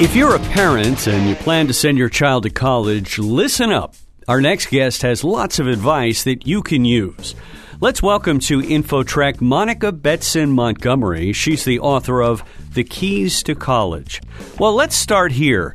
If you're a parent and you plan to send your child to college, listen up. Our next guest has lots of advice that you can use. Let's welcome to InfoTrack Monica Betson Montgomery. She's the author of The Keys to College. Well, let's start here.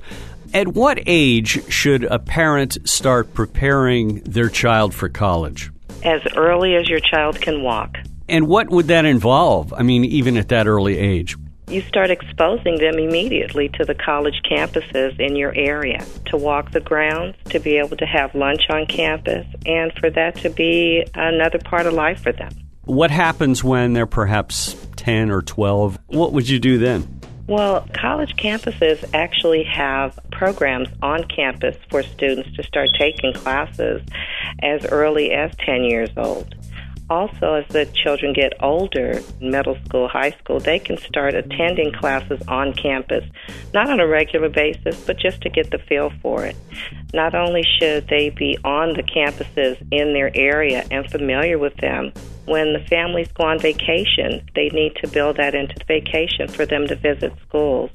At what age should a parent start preparing their child for college? As early as your child can walk. And what would that involve? I mean, even at that early age? You start exposing them immediately to the college campuses in your area, to walk the grounds, to be able to have lunch on campus, and for that to be another part of life for them. What happens when they're perhaps 10 or 12? What would you do then? Well, college campuses actually have programs on campus for students to start taking classes as early as 10 years old also, as the children get older, middle school, high school, they can start attending classes on campus, not on a regular basis, but just to get the feel for it. Not only should they be on the campuses in their area and familiar with them, when the families go on vacation, they need to build that into the vacation for them to visit schools.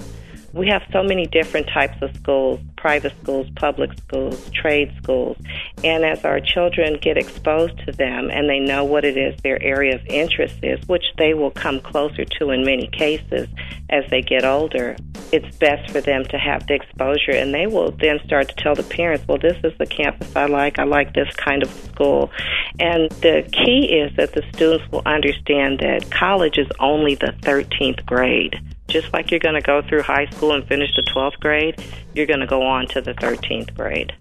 We have so many different types of schools private schools, public schools, trade schools. And as our children get exposed to them and they know what it is their area of interest is, which they will come closer to in many cases as they get older, it's best for them to have the exposure. And they will then start to tell the parents, well, this is the campus I like. I like this kind of school. And the key is that the students will understand that college is only the 13th grade just like you're going to go through high school and finish the 12th grade, you're going to go on to the 13th grade.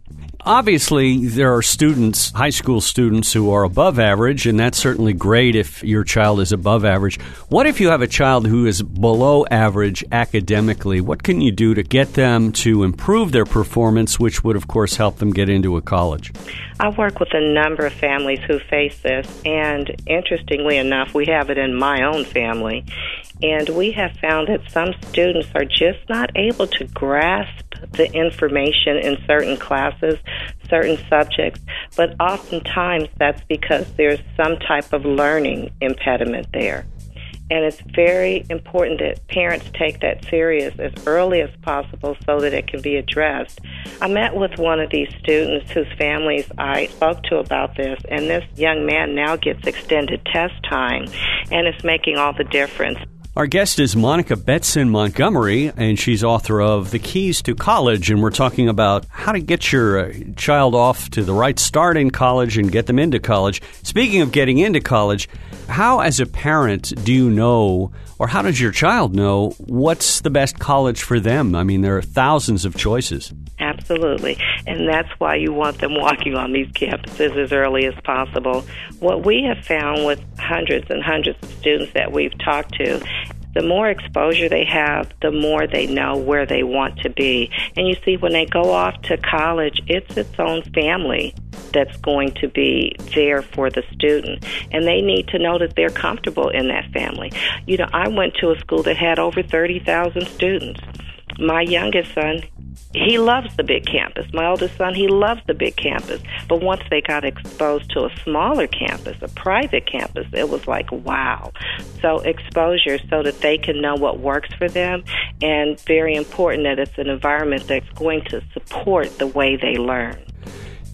Obviously, there are students, high school students, who are above average, and that's certainly great if your child is above average. What if you have a child who is below average academically? What can you do to get them to improve their performance, which would, of course, help them get into a college? I work with a number of families who face this, and interestingly enough, we have it in my own family. And we have found that some students are just not able to grasp the information in certain classes, certain subjects, but oftentimes that's because there's some type of learning impediment there. And it's very important that parents take that serious as early as possible so that it can be addressed. I met with one of these students whose families I spoke to about this, and this young man now gets extended test time, and it's making all the difference. Our guest is Monica Betson Montgomery, and she's author of The Keys to College. And we're talking about how to get your uh, child off to the right start in college and get them into college. Speaking of getting into college, how, as a parent, do you know, or how does your child know, what's the best college for them? I mean, there are thousands of choices. Absolutely. And that's why you want them walking on these campuses as early as possible. What we have found with hundreds and hundreds of students that we've talked to the more exposure they have, the more they know where they want to be. And you see, when they go off to college, it's its own family that's going to be there for the student. And they need to know that they're comfortable in that family. You know, I went to a school that had over 30,000 students. My youngest son, he loves the big campus. My oldest son, he loves the big campus. But once they got exposed to a smaller campus, a private campus, it was like, wow. So exposure so that they can know what works for them and very important that it's an environment that's going to support the way they learn.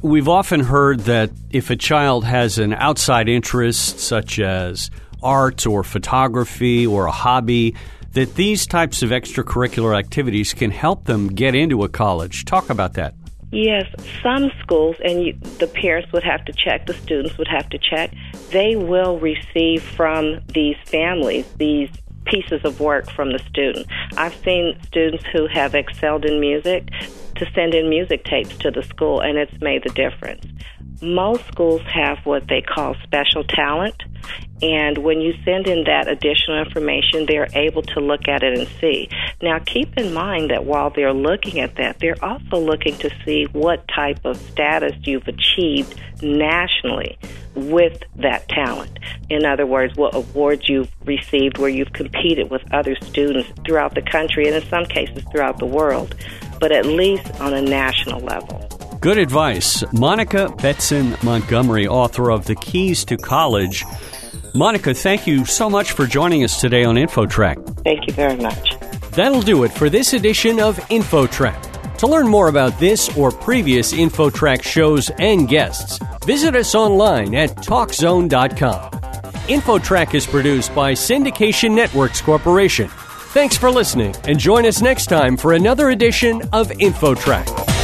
We've often heard that if a child has an outside interest such as art or photography or a hobby, that these types of extracurricular activities can help them get into a college. Talk about that. Yes, some schools, and you, the parents would have to check, the students would have to check, they will receive from these families these pieces of work from the student. I've seen students who have excelled in music to send in music tapes to the school, and it's made the difference. Most schools have what they call special talent, and when you send in that additional information, they're able to look at it and see. Now, keep in mind that while they're looking at that, they're also looking to see what type of status you've achieved nationally with that talent. In other words, what awards you've received where you've competed with other students throughout the country and in some cases throughout the world, but at least on a national level. Good advice. Monica Betson Montgomery, author of The Keys to College. Monica, thank you so much for joining us today on InfoTrack. Thank you very much. That'll do it for this edition of InfoTrack. To learn more about this or previous InfoTrack shows and guests, visit us online at TalkZone.com. InfoTrack is produced by Syndication Networks Corporation. Thanks for listening and join us next time for another edition of InfoTrack.